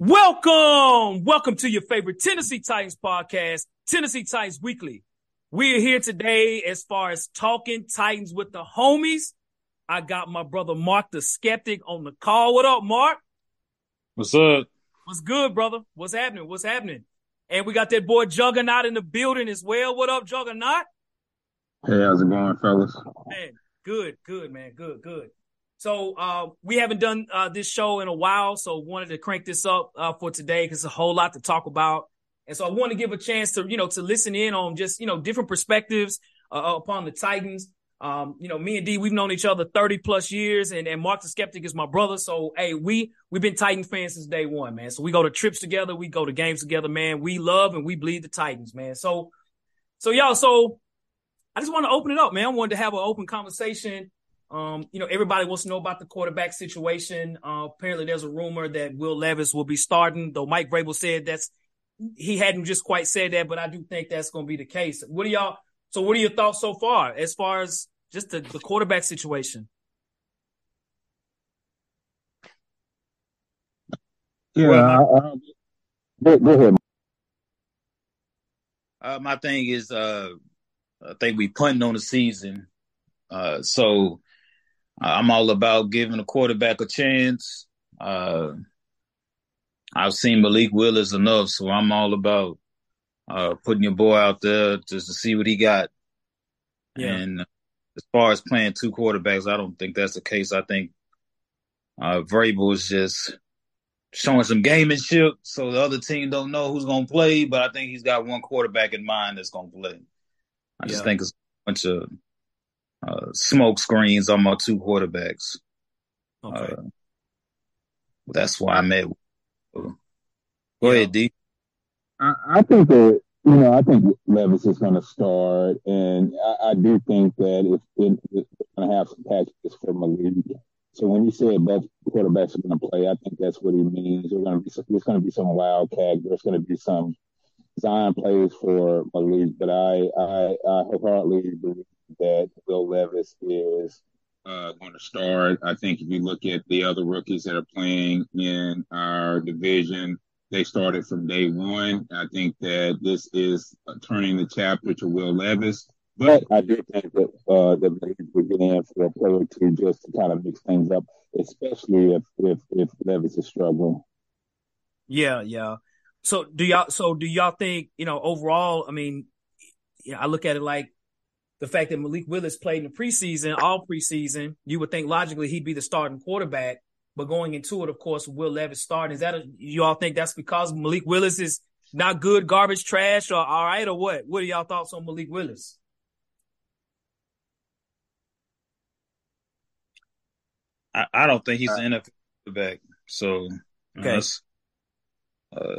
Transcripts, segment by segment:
Welcome, welcome to your favorite Tennessee Titans podcast, Tennessee Titans Weekly. We are here today as far as talking Titans with the homies. I got my brother Mark the Skeptic on the call. What up, Mark? What's up? What's good, brother? What's happening? What's happening? And we got that boy Juggernaut in the building as well. What up, Juggernaut? Hey, how's it going, fellas? Man, good, good, man, good, good. So uh, we haven't done uh, this show in a while, so wanted to crank this up uh, for today because a whole lot to talk about. And so I want to give a chance to you know to listen in on just you know different perspectives uh, upon the Titans. Um, you know, me and D, we've known each other 30 plus years, and, and Mark the Skeptic is my brother. So, hey, we we've been Titan fans since day one, man. So we go to trips together, we go to games together, man. We love and we bleed the Titans, man. So, so y'all, so I just want to open it up, man. I wanted to have an open conversation um, you know, everybody wants to know about the quarterback situation. Uh, apparently, there's a rumor that Will Levis will be starting, though Mike Vrabel said that's he hadn't just quite said that, but I do think that's going to be the case. What are y'all? So, what are your thoughts so far as far as just the, the quarterback situation? Yeah, well, I, I, go, go, ahead. Uh, my thing is, uh, I think we punting on the season, uh, so I'm all about giving a quarterback a chance. Uh, I've seen Malik Willis enough, so I'm all about uh, putting your boy out there just to see what he got. Yeah. And as far as playing two quarterbacks, I don't think that's the case. I think uh, Vrabel is just showing some gamemanship, so the other team don't know who's going to play. But I think he's got one quarterback in mind that's going to play. I just yeah. think it's a bunch of uh, smoke screens on my two quarterbacks. Okay. Uh, that's why I'm at. Go yeah. ahead, D. I, I think that you know, I think Levis is going to start, and I, I, do think that if it, it's going to have some packages for Malik. So when you say both quarterbacks are going to play, I think that's what he means. There's going to be there's going to be some wildcat. There's going to be some Zion plays for Malik, but I I, I wholeheartedly believe that Will Levis is uh, going to start. I think if you look at the other rookies that are playing in our division, they started from day one. I think that this is turning the chapter to Will Levis. But I do think that uh, that would get in for a play or two just to kind of mix things up, especially if if if Levis is struggling. Yeah, yeah. So do y'all? So do y'all think you know overall? I mean, yeah, I look at it like the fact that Malik Willis played in the preseason, all preseason, you would think logically he'd be the starting quarterback. But going into it, of course, Will Levis starting. Is that a, you all think that's because Malik Willis is not good, garbage, trash, or all right, or what? What are y'all thoughts on Malik Willis? I, I don't think he's an NFL quarterback. So, okay. Uh,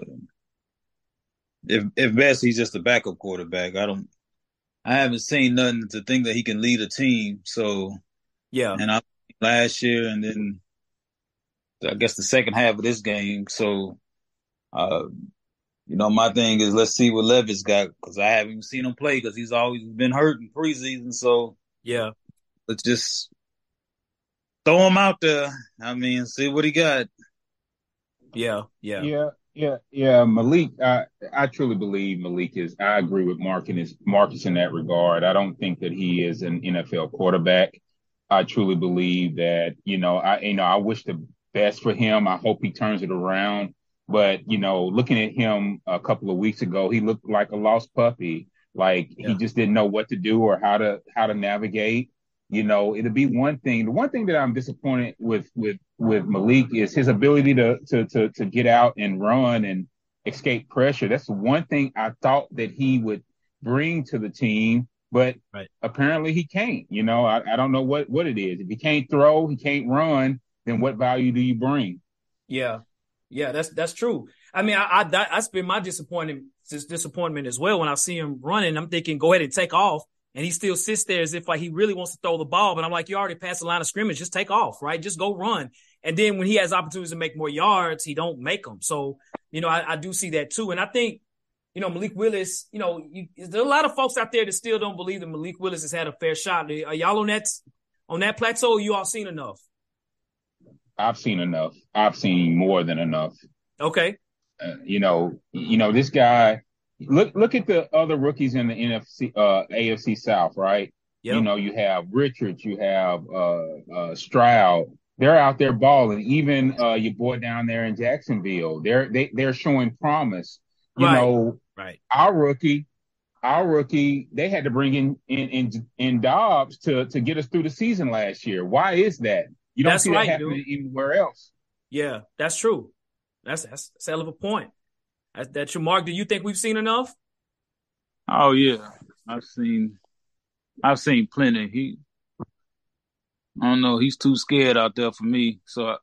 if if best he's just a backup quarterback. I don't I haven't seen nothing to think that he can lead a team. So yeah, and I last year, and then I guess the second half of this game. So, uh, you know, my thing is let's see what Levis got because I haven't even seen him play because he's always been hurt in preseason. So yeah, let's just throw him out there. I mean, see what he got. Yeah, yeah, yeah. Yeah, yeah, Malik. I I truly believe Malik is. I agree with Marcus Marcus in that regard. I don't think that he is an NFL quarterback. I truly believe that you know I you know I wish the best for him. I hope he turns it around. But you know, looking at him a couple of weeks ago, he looked like a lost puppy. Like yeah. he just didn't know what to do or how to how to navigate. You know, it'll be one thing. The one thing that I'm disappointed with with with Malik is his ability to to to to get out and run and escape pressure. That's the one thing I thought that he would bring to the team, but right. apparently he can't. You know, I, I don't know what what it is. If he can't throw, he can't run, then what value do you bring? Yeah, yeah, that's that's true. I mean, I I that's been my disappointment disappointment as well when I see him running. I'm thinking, go ahead and take off, and he still sits there as if like he really wants to throw the ball. But I'm like, you already passed the line of scrimmage, just take off, right? Just go run. And then when he has opportunities to make more yards, he don't make them. So you know, I, I do see that too. And I think you know, Malik Willis, you know, you, there are a lot of folks out there that still don't believe that Malik Willis has had a fair shot. Are y'all on that on that plateau? you all seen enough? I've seen enough. I've seen more than enough. Okay. Uh, you know, you know this guy. Look, look at the other rookies in the NFC, uh, AFC South, right? Yep. You know, you have Richards, you have uh, uh, Stroud. They're out there balling. Even uh, your boy down there in Jacksonville, they're they, they're showing promise. You right. know, right? Our rookie, our rookie, they had to bring in in in, in Dobbs to to get us through the season last year. Why is that? You don't that's see right, that happening dude. anywhere else. Yeah, that's true. That's that's, that's a hell of a point. That's, your mark. Do you think we've seen enough? Oh yeah, I've seen, I've seen plenty. He, I don't know, he's too scared out there for me. So,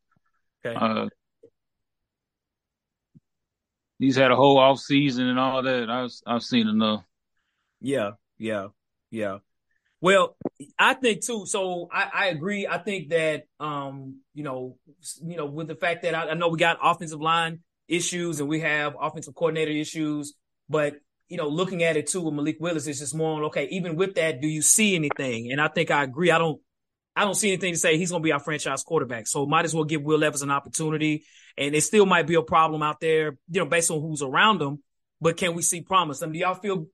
okay. uh, he's had a whole off season and all that. I've I've seen enough. Yeah, yeah, yeah. Well, I think too. So I, I, agree. I think that um, you know, you know, with the fact that I, I, know we got offensive line issues and we have offensive coordinator issues, but you know, looking at it too with Malik Willis, it's just more on okay. Even with that, do you see anything? And I think I agree. I don't. I don't see anything to say he's going to be our franchise quarterback. So might as well give Will Levis an opportunity. And it still might be a problem out there, you know, based on who's around him. But can we see promise? I mean, do y'all feel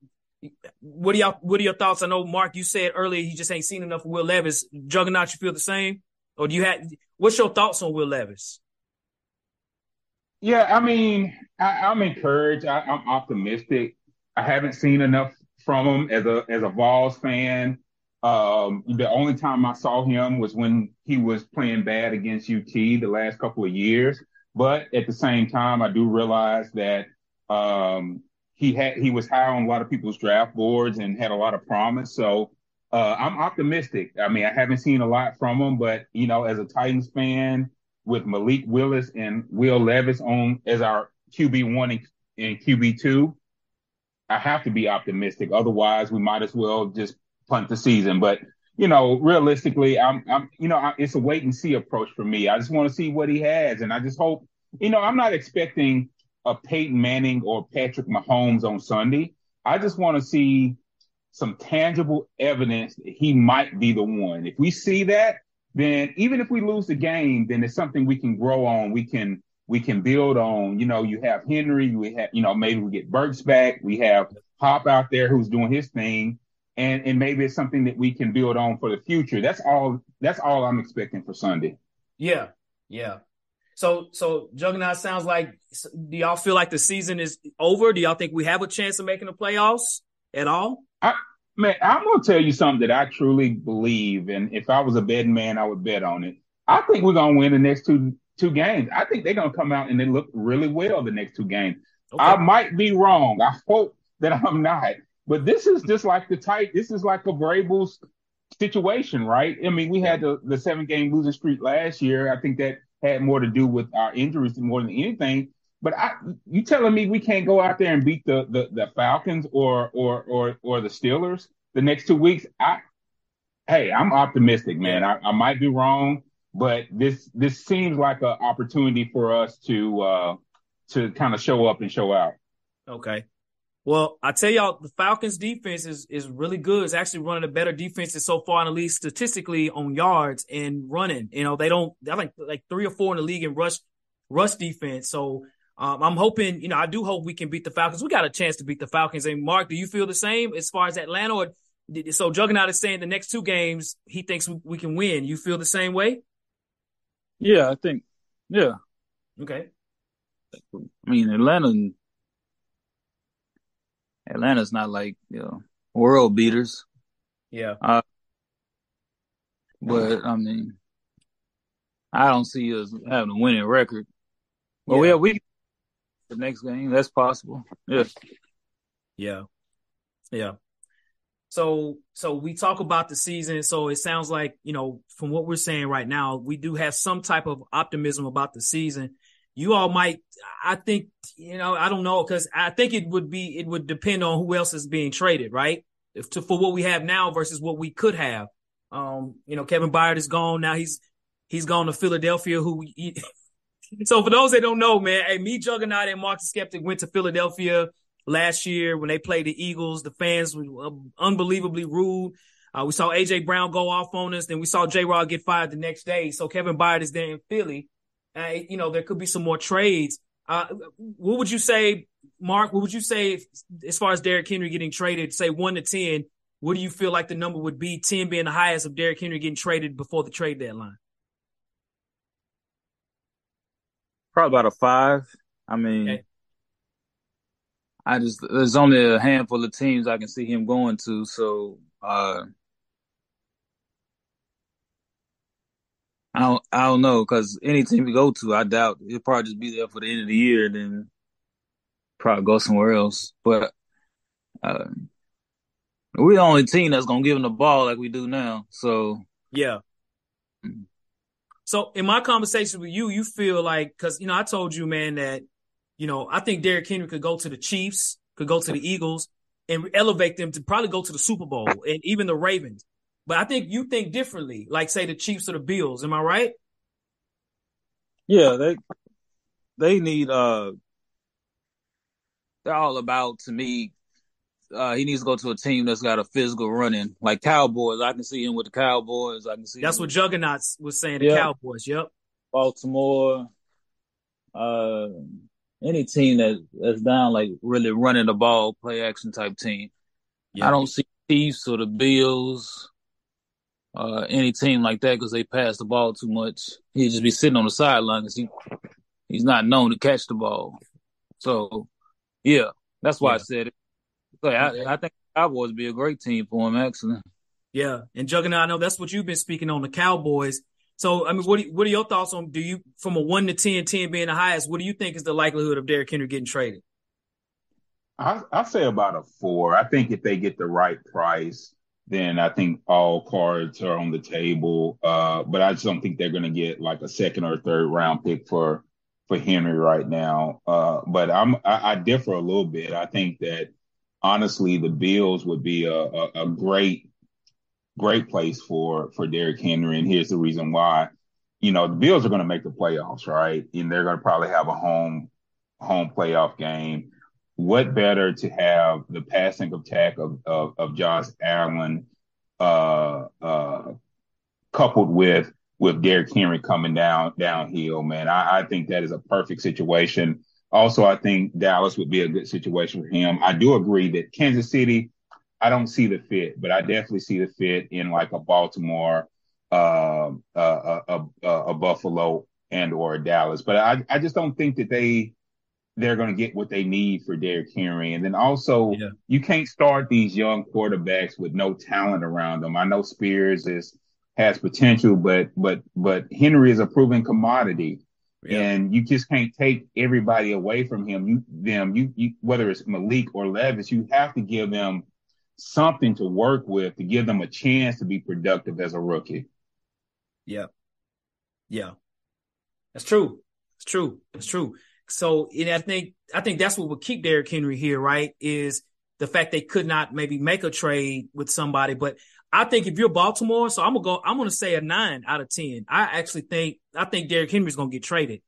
what are y'all? What are your thoughts? I know Mark, you said earlier you just ain't seen enough of Will Levis. Juggernaut, you feel the same, or do you have? What's your thoughts on Will Levis? Yeah, I mean, I, am encouraged. I, am optimistic. I haven't seen enough from him as a as a Vols fan. Um, the only time I saw him was when he was playing bad against UT the last couple of years. But at the same time, I do realize that um, he had he was high on a lot of people's draft boards and had a lot of promise. So uh, I'm optimistic. I mean, I haven't seen a lot from him, but you know, as a Titans fan, with Malik Willis and Will Levis on as our QB one and, QB two, I have to be optimistic. Otherwise, we might as well just punt the season. But you know, realistically, I'm, I'm, you know, it's a wait and see approach for me. I just want to see what he has, and I just hope, you know, I'm not expecting a Peyton Manning or Patrick Mahomes on Sunday. I just want to see some tangible evidence that he might be the one. If we see that, then even if we lose the game, then it's something we can grow on. We can we can build on. You know, you have Henry, we have you know maybe we get Burks back. We have Hop out there who's doing his thing, and and maybe it's something that we can build on for the future. That's all. That's all I'm expecting for Sunday. Yeah, yeah. So, so Juggernaut sounds like. Do y'all feel like the season is over? Do y'all think we have a chance of making the playoffs at all? I, man, I'm gonna tell you something that I truly believe, and if I was a betting man, I would bet on it. I think we're gonna win the next two two games. I think they're gonna come out and they look really well the next two games. Okay. I might be wrong. I hope that I'm not. But this is just like the tight. This is like a Vrabel's situation, right? I mean, we had the, the seven game losing streak last year. I think that had more to do with our injuries more than anything. But I, you telling me we can't go out there and beat the, the, the Falcons or, or or or the Steelers the next two weeks? I, hey, I'm optimistic, man. I, I might be wrong, but this this seems like an opportunity for us to uh, to kind of show up and show out. Okay. Well, I tell y'all, the Falcons defense is, is really good. It's actually running the better defenses so far in the league statistically on yards and running. You know, they don't, they're like, like three or four in the league in rush, rush defense. So, um, I'm hoping, you know, I do hope we can beat the Falcons. We got a chance to beat the Falcons. And Mark, do you feel the same as far as Atlanta or so Juggernaut is saying the next two games he thinks we, we can win. You feel the same way? Yeah, I think Yeah. Okay. I mean, Atlanta. Atlanta's not like you know world beaters. Yeah. Uh, but I mean, I don't see us having a winning record. Well, yeah, we the next game. That's possible. Yeah. Yeah. Yeah. So so we talk about the season. So it sounds like, you know, from what we're saying right now, we do have some type of optimism about the season. You all might I think, you know, I don't know, because I think it would be it would depend on who else is being traded, right? If to for what we have now versus what we could have. Um, you know, Kevin Byard is gone. Now he's he's gone to Philadelphia, who so for those that don't know, man, hey, me Juggernaut and Mark the Skeptic went to Philadelphia last year when they played the Eagles. The fans were unbelievably rude. Uh, we saw AJ Brown go off on us. Then we saw J. Rob get fired the next day. So Kevin Byard is there in Philly. Uh, you know, there could be some more trades. Uh, what would you say, Mark? What would you say if, as far as Derrick Henry getting traded, say one to 10? What do you feel like the number would be? 10 being the highest of Derrick Henry getting traded before the trade deadline? Probably about a five. I mean, okay. I just there's only a handful of teams I can see him going to, so uh, I don't I don't know because any team we go to, I doubt he'll probably just be there for the end of the year, and then probably go somewhere else. But uh, we're the only team that's gonna give him the ball like we do now. So yeah. Mm-hmm. So in my conversation with you, you feel like because you know I told you, man, that you know, I think Derrick Henry could go to the Chiefs, could go to the Eagles, and elevate them to probably go to the Super Bowl and even the Ravens. But I think you think differently, like say the Chiefs or the Bills. Am I right? Yeah, they they need uh they're all about to me. Uh, he needs to go to a team that's got a physical running, like Cowboys. I can see him with the Cowboys. I can see. That's what Juggernauts was saying. The yep. Cowboys. Yep. Baltimore. Uh, any team that that's down like really running the ball, play action type team. Yeah. I don't see Chiefs or the Bills, uh, any team like that because they pass the ball too much. He'd just be sitting on the sideline because he he's not known to catch the ball. So, yeah, that's why yeah. I said it. So I, I think Cowboys be a great team for him, actually. Yeah, and Juggernaut, I know that's what you've been speaking on the Cowboys. So, I mean, what what are your thoughts on? Do you from a one to 10, 10 being the highest? What do you think is the likelihood of Derrick Henry getting traded? I I say about a four. I think if they get the right price, then I think all cards are on the table. Uh, but I just don't think they're going to get like a second or third round pick for for Henry right now. Uh, but I'm I, I, differ a little bit. I think that honestly, the Bills would be a, a, a great great place for for Derrick Henry, and here's the reason why. You know, the Bills are going to make the playoffs, right? And they're going to probably have a home home playoff game. What better to have the passing attack of of, of Josh Allen uh, uh, coupled with with Derrick Henry coming down downhill, man. I, I think that is a perfect situation. Also, I think Dallas would be a good situation for him. I do agree that Kansas City I don't see the fit, but I definitely see the fit in like a Baltimore, um, uh, a, a, a, a Buffalo, and or a Dallas. But I, I just don't think that they they're going to get what they need for Derrick Henry. And then also, yeah. you can't start these young quarterbacks with no talent around them. I know Spears is has potential, but but but Henry is a proven commodity. Yeah. And you just can't take everybody away from him. You them you, you whether it's Malik or Levis, you have to give them something to work with to give them a chance to be productive as a rookie. Yeah. Yeah. That's true. It's true. It's true. So, and I think, I think that's what will keep Derrick Henry here, right? Is the fact they could not maybe make a trade with somebody. But I think if you're Baltimore, so I'm gonna go, I'm gonna say a nine out of 10. I actually think, I think Derrick Henry's gonna get traded.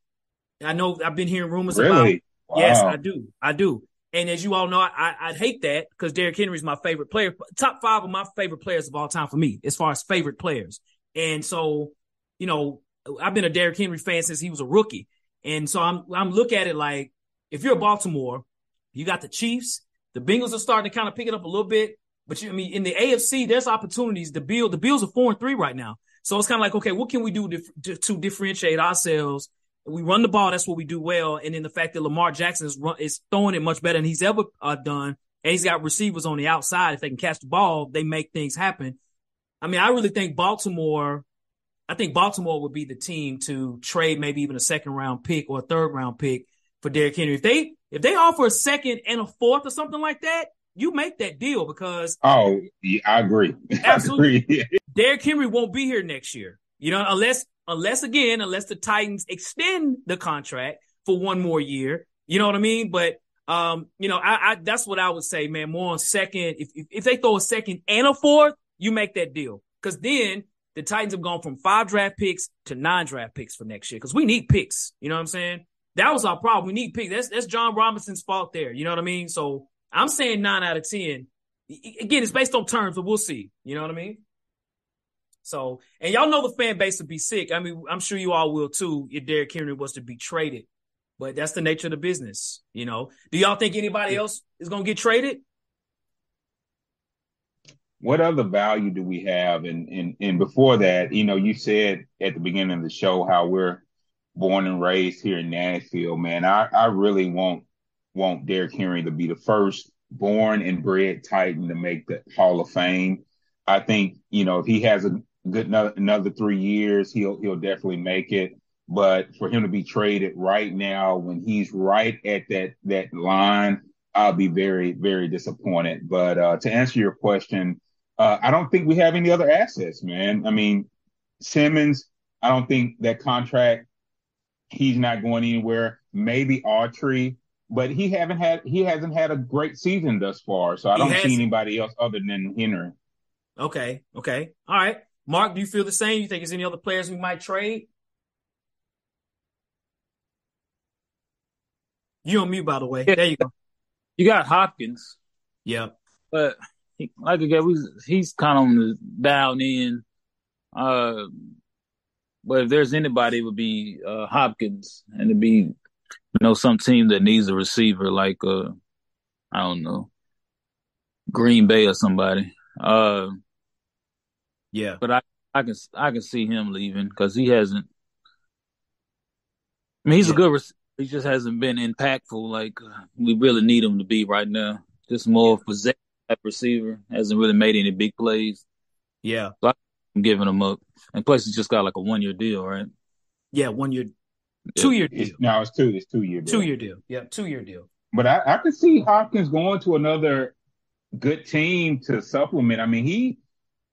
I know I've been hearing rumors really? about, wow. yes, I do. I do. And as you all know, I, I'd hate that because Derrick Henry is my favorite player. Top five of my favorite players of all time for me, as far as favorite players. And so, you know, I've been a Derrick Henry fan since he was a rookie. And so I'm I'm look at it like if you're Baltimore, you got the Chiefs, the Bengals are starting to kind of pick it up a little bit. But you, I mean, in the AFC, there's opportunities. The Bill, the Bills are four and three right now. So it's kind of like, okay, what can we do to, to differentiate ourselves we run the ball. That's what we do well. And then the fact that Lamar Jackson is run, is throwing it much better than he's ever uh, done, and he's got receivers on the outside. If they can catch the ball, they make things happen. I mean, I really think Baltimore. I think Baltimore would be the team to trade maybe even a second round pick or a third round pick for Derrick Henry. If they if they offer a second and a fourth or something like that, you make that deal because oh, yeah, I agree. Absolutely, I agree. Derrick Henry won't be here next year. You know, unless unless again, unless the Titans extend the contract for one more year. You know what I mean? But um, you know, I, I that's what I would say, man. More on second. If, if if they throw a second and a fourth, you make that deal because then the Titans have gone from five draft picks to nine draft picks for next year because we need picks. You know what I'm saying? That was our problem. We need picks. That's that's Jon Robinson's fault there. You know what I mean? So I'm saying nine out of ten. Again, it's based on terms, but we'll see. You know what I mean? So, and y'all know the fan base would be sick. I mean, I'm sure you all will too if Derrick Henry was to be traded. But that's the nature of the business, you know. Do y'all think anybody else is gonna get traded? What other value do we have? And and and before that, you know, you said at the beginning of the show how we're born and raised here in Nashville, man. I, I really want want Derrick Henry to be the first born and bred Titan to make the Hall of Fame. I think you know if he has a good another, another three years, he'll he'll definitely make it. But for him to be traded right now, when he's right at that that line, I'll be very very disappointed. But uh, to answer your question, uh, I don't think we have any other assets, man. I mean, Simmons, I don't think that contract he's not going anywhere. Maybe Autry, but he haven't had he hasn't had a great season thus far. So I don't see anybody else other than Henry. Okay, okay, all right. Mark, do you feel the same? You think there's any other players we might trade? You on mute, by the way. Yeah. There you go. You got Hopkins. Yeah, but he, like again, he's kind of on the down end. Uh, but if there's anybody, it would be uh, Hopkins, and it'd be you know some team that needs a receiver like uh I don't know Green Bay or somebody. Uh, yeah, but I I can I can see him leaving because he hasn't. I mean, he's yeah. a good. Receiver. He just hasn't been impactful like uh, we really need him to be right now. Just more yeah. possession receiver. Hasn't really made any big plays. Yeah, so I'm giving him up. And plus, he's just got like a one year deal, right? Yeah, one year, two year deal. no, it's two. It's two year. Deal. Two year deal. Yeah, two year deal. But I, I could see Hopkins going to another good team to supplement. I mean, he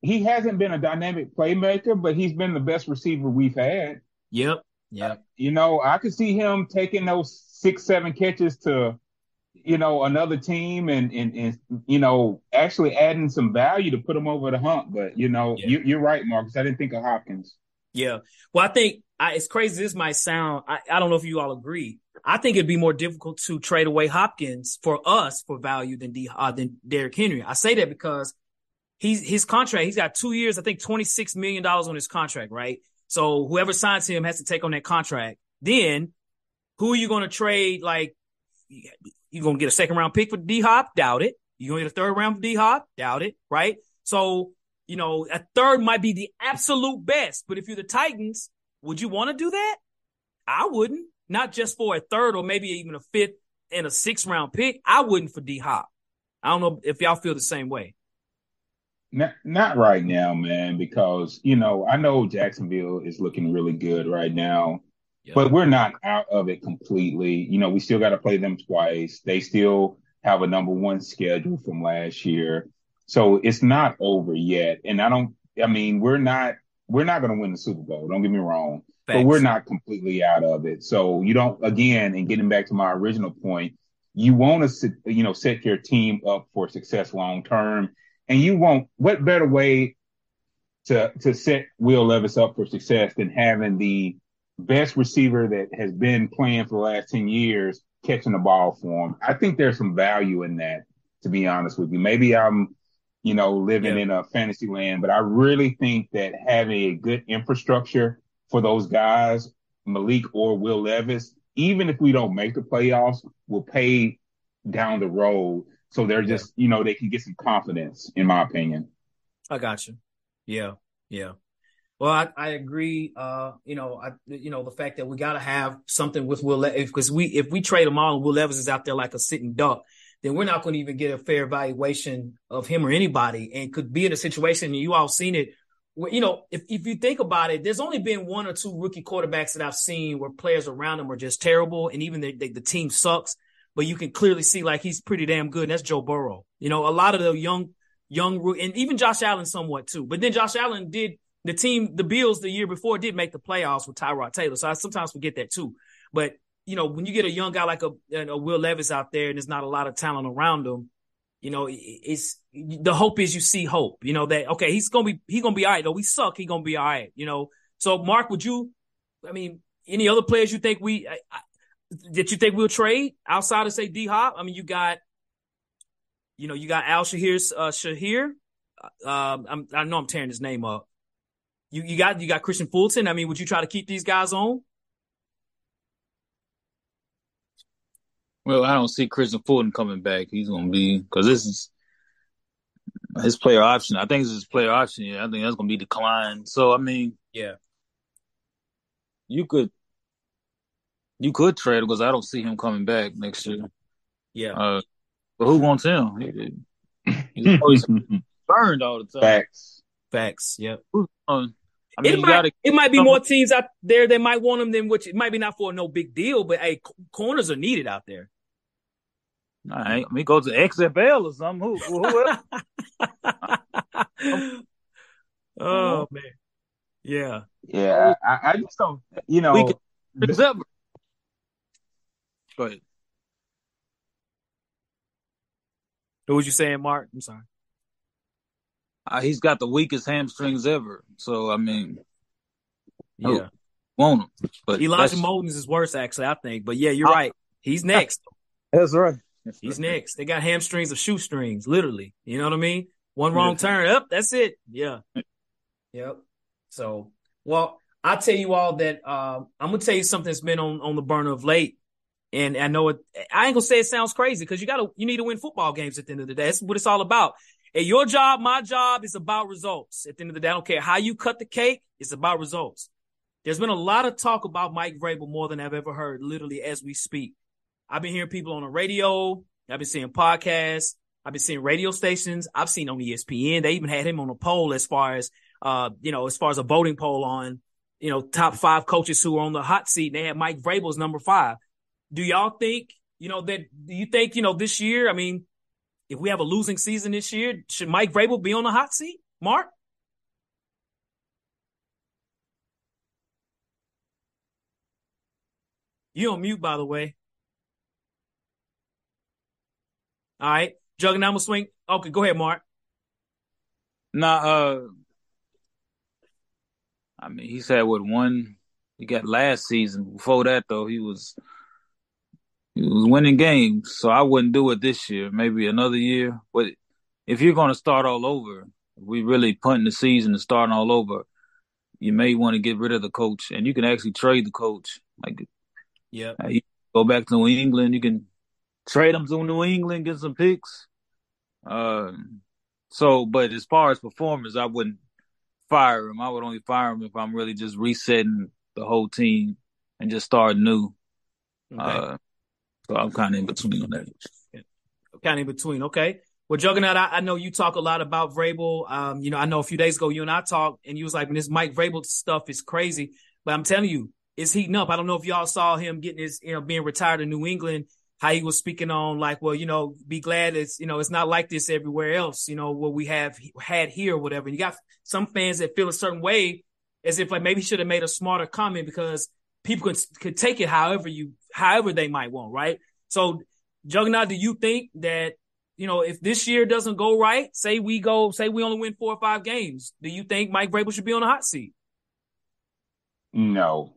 he hasn't been a dynamic playmaker, but he's been the best receiver we've had. Yep. Yep. You know, I could see him taking those six, seven catches to you know, another team and, and, and, you know, actually adding some value to put them over the hump. But, you know, you, are right, Marcus. I didn't think of Hopkins. Yeah. Well, I think I, it's crazy. This might sound, I, I don't know if you all agree. I think it'd be more difficult to trade away Hopkins for us for value than D, uh, than Derrick Henry. I say that because he's his contract, he's got two years, I think $26 million on his contract, right? So whoever signs him has to take on that contract. Then who are you going to trade? Like you gonna get a second round pick for D Hop? Doubt it. You gonna get a third round for D Hop? Doubt it. Right? So you know a third might be the absolute best, but if you're the Titans, would you want to do that? I wouldn't. Not just for a third or maybe even a fifth and a sixth round pick. I wouldn't for D Hop. I don't know if y'all feel the same way. Not, not right now, man, because you know I know Jacksonville is looking really good right now. But we're not out of it completely. You know, we still got to play them twice. They still have a number one schedule from last year. So it's not over yet. And I don't, I mean, we're not, we're not going to win the Super Bowl. Don't get me wrong, Thanks. but we're not completely out of it. So you don't, again, and getting back to my original point, you want to, you know, set your team up for success long term. And you won't, what better way to, to set Will Levis up for success than having the best receiver that has been playing for the last 10 years catching the ball for him. I think there's some value in that, to be honest with you. Maybe I'm, you know, living yeah. in a fantasy land, but I really think that having a good infrastructure for those guys, Malik or Will Levis, even if we don't make the playoffs, will pay down the road. So they're just, you know, they can get some confidence, in my opinion. I got you. Yeah. Yeah. Well, I, I agree. Uh, you know, I you know the fact that we got to have something with Will Levis because we if we trade him all Will Levis is out there like a sitting duck, then we're not going to even get a fair evaluation of him or anybody, and could be in a situation. And you all seen it. Where, you know, if if you think about it, there's only been one or two rookie quarterbacks that I've seen where players around them are just terrible, and even the, the, the team sucks. But you can clearly see like he's pretty damn good. And that's Joe Burrow. You know, a lot of the young young and even Josh Allen somewhat too. But then Josh Allen did the team, the Bills the year before did make the playoffs with Tyrod Taylor. So I sometimes forget that too. But you know, when you get a young guy like a, Will Levis out there and there's not a lot of talent around him, you know, it's the hope is you see hope. You know that okay, he's gonna be he's gonna be all right. Though we suck, he's gonna be all right. You know. So Mark, would you? I mean, any other players you think we I, I, that you think we'll trade outside of say D Hop? I mean, you got, you know, you got Al-Shaair uh, Shaair. Uh, um, i know I'm tearing his name up. You you got you got Kristian Fulton. I mean, would you try to keep these guys on? Well, I don't see Kristian Fulton coming back. He's going to be because this is his player option. I think this is his player option. Yeah, I think that's going to be declined. So I mean, yeah, you could you could trade because I don't see him coming back next year. Yeah, uh, but who wants him? he's always burned all the time. Facts, facts. Yep. Um, I mean, it might gotta, it might be more teams out there that might want him than which it might be not for no big deal, but hey, corners are needed out there. All right, let me go to XFL or something. Who, who oh man, yeah, yeah. I, I, just don't, you know. We can, Go ahead. What was you saying, Mark? I'm sorry. Uh, he's got the weakest hamstrings ever. So I mean, yeah, want him. But Elijah Molden's is worse, actually. I think. But yeah, you're right. He's next. That's right. He's next. They got hamstrings of shoestrings, literally. You know what I mean? One wrong turn, up. That's it. Yeah. Yep. So, well, I'll tell you all that. Uh, I'm gonna tell you something that's been on on the burner of late. And I know it. I ain't gonna say it sounds crazy because you gotta, you need to win football games at the end of the day. That's what it's all about. And your job, my job is about results. At the end of the day, I don't care how you cut the cake. It's about results. There's been a lot of talk about Mike Vrabel more than I've ever heard, literally as we speak. I've been hearing people on the radio. I've been seeing podcasts. I've been seeing radio stations. I've seen on ESPN. They even had him on a poll as far as, uh, you know, as far as a voting poll on, you know, top five coaches who are on the hot seat. They had Mike Vrabel as number five. Do y'all think, you know, that do you think, you know, this year, I mean, if we have a losing season this year, should Mike Vrabel be on the hot seat? Mark? You on mute, by the way. All right. Juggernaut will swing. Okay, go ahead, Mark. Nah, uh I mean he said what one he got last season. Before that though, he was he was winning games, so I wouldn't do it this year. Maybe another year. But if you're going to start all over, we really punting the season and starting all over. You may want to get rid of the coach, and you can actually trade the coach. Like, yeah, uh, go back to New England. You can trade them to New England, get some picks. Uh, so, but as far as performance, I wouldn't fire him. I would only fire him if I'm really just resetting the whole team and just start new. Okay. Uh, so I'm kind of in between on that. Yeah. Kind of in between. Okay. Well, Juggernaut, I, I, know you talk a lot about Vrabel. Um, you know, I know a few days ago you and I talked, and you was like, "When this Mike Vrabel stuff is crazy," but I'm telling you, it's heating up. I don't know if y'all saw him getting his, you know, being retired in New England. How he was speaking on, like, well, you know, be glad it's, you know, it's not like this everywhere else. You know, what we have had here or whatever. And you got some fans that feel a certain way, as if like maybe he should have made a smarter comment because people could could take it however you however they might want, right? So, Juggernaut, do you think that you know if this year doesn't go right, say we go, say we only win four or five games, do you think Mike Vrabel should be on the hot seat? No.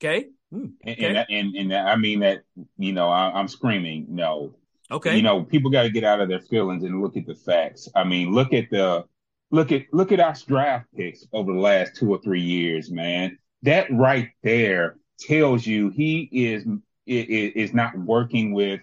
Okay. Hmm. okay. And, and, and and I mean that you know I, I'm screaming no. Okay. You know people got to get out of their feelings and look at the facts. I mean look at the look at look at our draft picks over the last two or three years, man that right there tells you he is is is not working with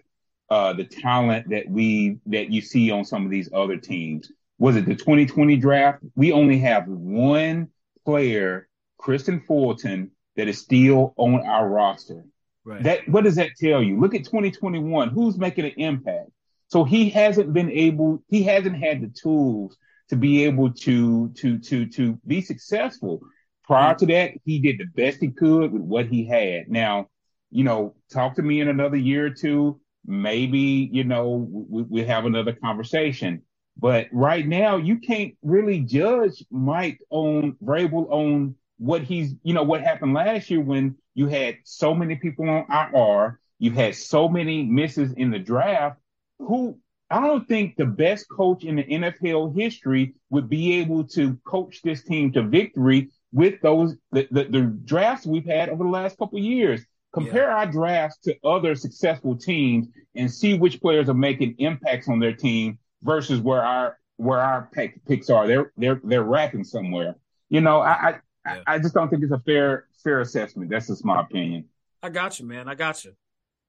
uh, the talent that we that you see on some of these other teams. Was it the 2020 draft? We only have one player, Kristian Fulton, that is still on our roster. Right. That what does that tell you? Look at 2021. Who's making an impact? So he hasn't been able, he hasn't had the tools to be able to to to to be successful. Prior to that, he did the best he could with what he had. Now, you know, talk to me in another year or two. Maybe you know we, we have another conversation. But right now, you can't really judge Mike on Vrabel on what he's, you know, what happened last year when you had so many people on IR, you had so many misses in the draft. Who I don't think the best coach in the NFL history would be able to coach this team to victory with those the, the, the drafts we've had over the last couple of years. Compare yeah. our drafts to other successful teams and see which players are making impacts on their team versus where our where our picks are. They're they're they're wrapping somewhere. You know, I I, yeah. I just don't think it's a fair fair assessment. That's just my opinion. I got you, man. I got you.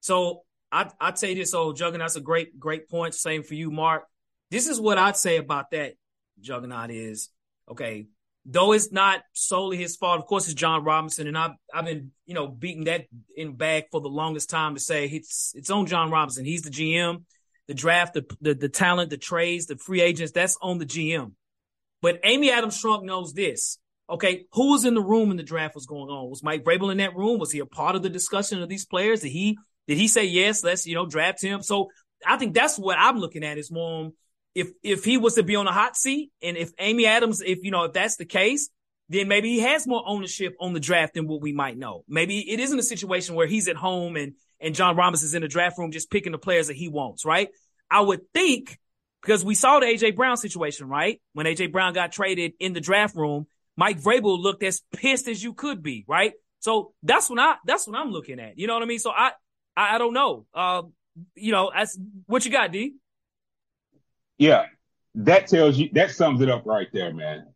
So I I say this, old Juggernaut. That's a great great point. Same for you, Mark. This is what I'd say about that. Juggernaut is okay. Though it's not solely his fault, of course, it's Jon Robinson, and I've I've been you know beating that in bag for the longest time to say it's it's on Jon Robinson. He's the GM the draft, the, the, the talent, the trades, the free agents, that's on the GM. But Amy Adams Strunk knows this. Okay, who was in the room when the draft was going on? Was Mike Vrabel in that room? Was he a part of the discussion of these players? Did he did he say yes? Let's you know draft him. So I think that's what I'm looking at is more if if he was to be on a hot seat and if Amy Adams, if you know if that's the case, then maybe he has more ownership on the draft than what we might know. Maybe it isn't a situation where he's at home and and Jon is in the draft room just picking the players that he wants, right? I would think because we saw the AJ Brown situation, right? When AJ Brown got traded in the draft room, Mike Vrabel looked as pissed as you could be, right? So that's what I that's what I'm looking at. You know what I mean? So I I, I don't know. Uh, you know, as what you got, D? Yeah, that tells you that sums it up right there, man.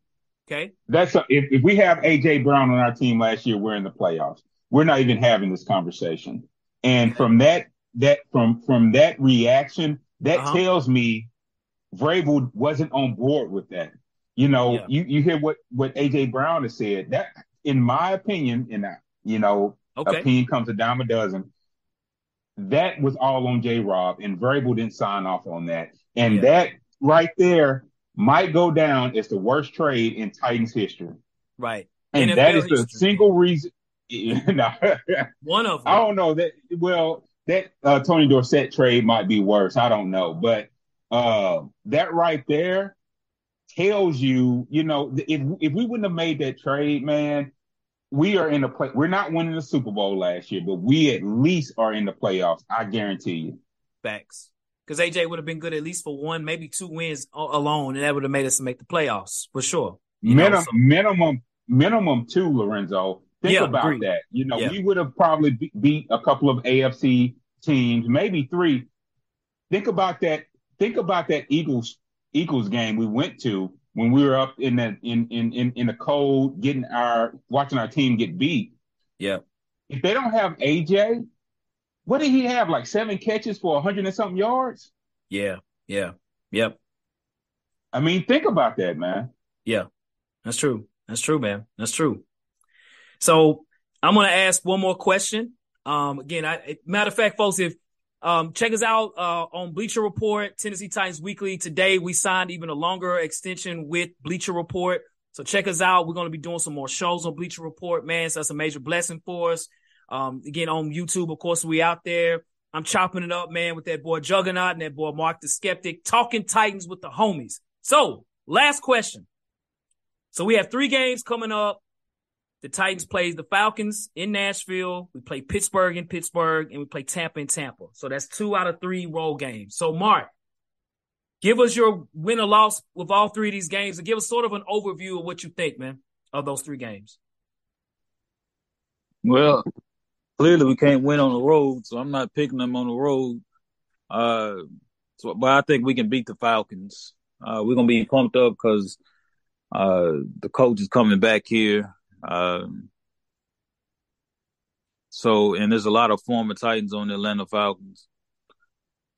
Okay. That's if, if we have AJ Brown on our team last year, we're in the playoffs. We're not even having this conversation. And from that that from from that reaction, that uh-huh. tells me Vrabel wasn't on board with that. You know, yeah. you, you hear what what AJ Brown has said. That, in my opinion, and you know, okay. opinion comes a dime a dozen. That was all on J. Rob, and Vrabel didn't sign off on that. And yeah. that right there might go down as the worst trade in Titans history. Right. And NFL that is the history. single reason. One of them. I don't know that. Well, that uh, Tony Dorsett trade might be worse. I don't know, but uh, that right there tells you, you know, if if we wouldn't have made that trade, man, we are in the play. We're not winning the Super Bowl last year, but we at least are in the playoffs. I guarantee you. Facts. Because AJ would have been good at least for one, maybe two wins alone, and that would have made us make the playoffs for sure. Minimum, so- minimum, minimum two, Lorenzo. Think yeah, about agreed. that. You know, yeah. we would have probably beat a couple of AFC teams, maybe three. Think about that. Think about that Eagles Eagles game we went to when we were up in the in in in, in the cold, getting our watching our team get beat. Yeah. If they don't have AJ, what did he have? Like seven catches for a hundred and something yards? Yeah. Yeah. Yep. I mean, think about that, man. Yeah. That's true. That's true, man. That's true. So I'm going to ask one more question. Um, again, I, matter of fact, folks, if um, check us out uh, on Bleacher Report, Tennessee Titans Weekly. Today we signed even a longer extension with Bleacher Report. So check us out. We're going to be doing some more shows on Bleacher Report, man. So that's a major blessing for us. Um, again, on YouTube, of course, we out there. I'm chopping it up, man, with that boy Juggernaut and that boy Mark the Skeptic, talking Titans with the homies. So, last question. So we have three games coming up the Titans plays the Falcons in Nashville. We play Pittsburgh in Pittsburgh, and we play Tampa in Tampa. So that's two out of three roll games. So Mark, give us your win or loss with all three of these games, and give us sort of an overview of what you think, man, of those three games. Well, clearly we can't win on the road, so I'm not picking them on the road. Uh, so, but I think we can beat the Falcons. Uh, we're gonna be pumped up because uh, the coach is coming back here. Um, so, and there's a lot of former Titans on the Atlanta Falcons.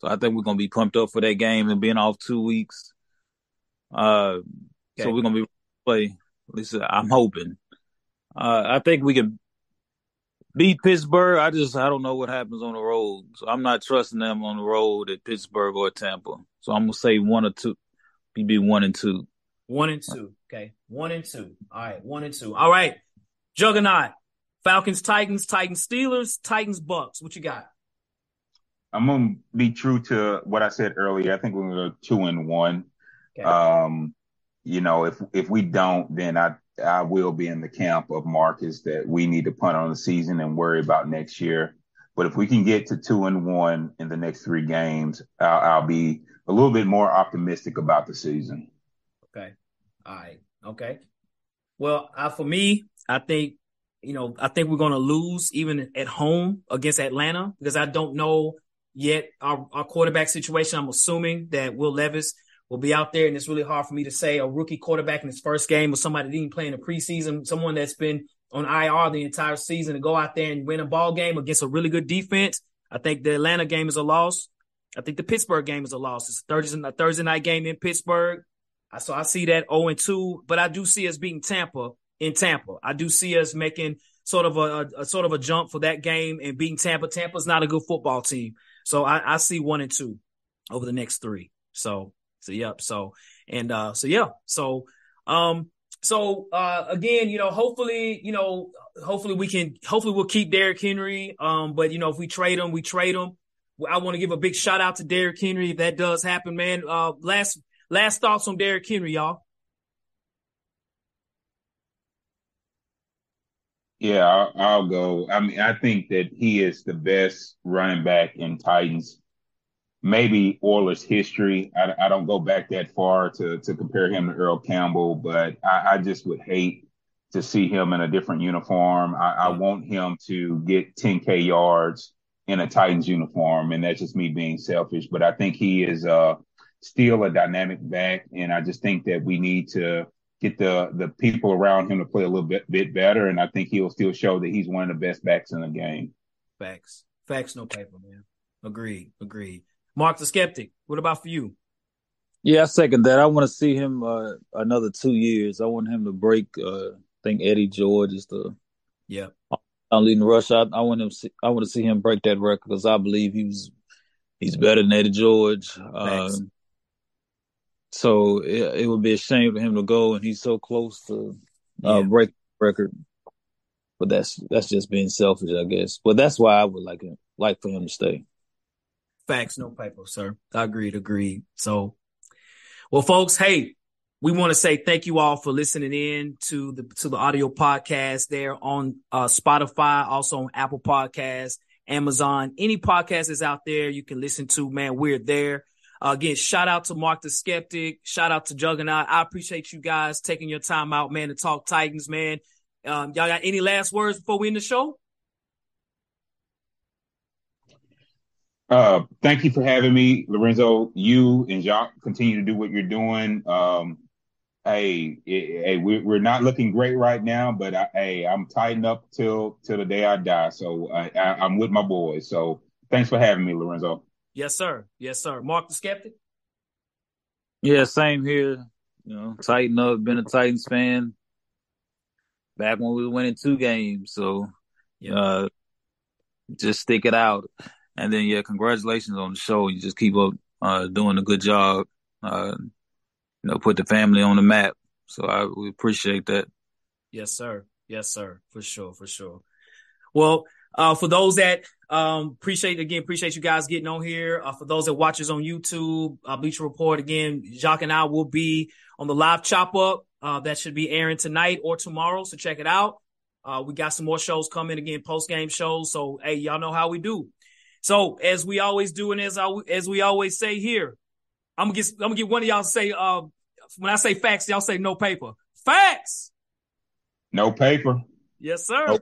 So I think we're gonna be pumped up for that game and being off two weeks. Uh, okay. so we're gonna be play At least I'm hoping. Uh, I think we can beat Pittsburgh. I just I don't know what happens on the road, so I'm not trusting them on the road at Pittsburgh or Tampa. So I'm gonna say one or two. Be one and two. One and two. Okay, one and two. All right, one and two. All right, Juggernaut. Falcons, Titans, Titans, Steelers, Titans, Bucks. What you got? I'm gonna be true to what I said earlier. I think we're gonna go two and one. Okay. Um, you know, if if we don't, then I I will be in the camp of Marcus that we need to punt on the season and worry about next year. But if we can get to two and one in the next three games, I'll, I'll be a little bit more optimistic about the season. Okay. All right. Okay. Well, uh, for me, I think you know I think we're going to lose even at home against Atlanta because I don't know yet our, our quarterback situation. I'm assuming that Will Levis will be out there, and it's really hard for me to say a rookie quarterback in his first game or somebody that didn't play in the preseason, someone that's been on IR the entire season to go out there and win a ball game against a really good defense. I think the Atlanta game is a loss. I think the Pittsburgh game is a loss. It's a Thursday, a Thursday night game in Pittsburgh. So I see that 0 and 2, but I do see us beating Tampa in Tampa. I do see us making sort of a, a, sort of a jump for that game and beating Tampa. Tampa's not a good football team. So I, I see one and two over the next three. So, so yep. So, and, uh, so yeah. So, um, so, uh, again, you know, hopefully, you know, hopefully we can, hopefully we'll keep Derrick Henry. Um, but you know, if we trade him, we trade him. I want to give a big shout out to Derrick Henry if that does happen, man. Uh, last, last thoughts on Derrick Henry, y'all. Yeah, I'll, go. I mean, I think that he is the best running back in Titans, maybe Oilers history. I, I don't go back that far to to compare him to Earl Campbell, but I, I just would hate to see him in a different uniform. I, I want him to get 10k yards in a Titans uniform, and that's just me being selfish. But I think he is uh, still a dynamic back, and I just think that we need to get the the people around him to play a little bit bit better, and I think he'll still show that he's one of the best backs in the game. Facts, facts, no paper, man. Agreed, agreed. Marc the skeptic. What about for you? Yeah, I second that. I want to see him uh, another two years. I want him to break. Uh, I think Eddie George is the yeah. I'm leading rush. I, I want him. See, I want to see him break that record because I believe he was he's better than Eddie George. Um, so it, it, would be a shame for him to go, and he's so close to uh, yeah. break record. But that's that's just being selfish, I guess. But that's why I would like him, like for him to stay. Facts, no paper, sir. Agreed, agreed. So, well, folks, hey, we want to say thank you all for listening in to the to the audio podcast there on uh, Spotify, also on Apple Podcasts, Amazon, any podcast is out there you can listen to. Man, we're there. Uh, again, shout out to Marc the Skeptic. Shout out to Juggernaut. I appreciate you guys taking your time out, man, to talk Titans, man. Um, y'all got any last words before we end the show? Uh, thank you for having me, Lorenzo. You and Jacques continue to do what you're doing. Um, hey, hey, we're not looking great right now, but I, hey, I'm tightened up till till the day I die. So I, I, I'm with my boys. So thanks for having me, Lorenzo. Yes, sir. Yes, sir. Marc the Skeptic. Yeah, same here. You know, Titan up. Been a Titans fan back when we were winning two games. So, yeah, uh, just stick it out. And then, yeah, congratulations on the show. You just keep up uh, doing a good job. Uh, you know, put the family on the map. So I we appreciate that. Yes, sir. Yes, sir. For sure. For sure. Well, uh, for those that um, appreciate again, appreciate you guys getting on here. Uh, for those that watch us on YouTube, uh, Bleacher Report again, Jacques and I will be on the live chop up. Uh, that should be airing tonight or tomorrow. So check it out. Uh, we got some more shows coming again, post game shows. So hey, y'all know how we do. So as we always do, and as I, as we always say here, I'm gonna get I'm gonna get one of y'all to say uh, when I say facts, y'all say no paper. Facts. No paper. Yes, sir.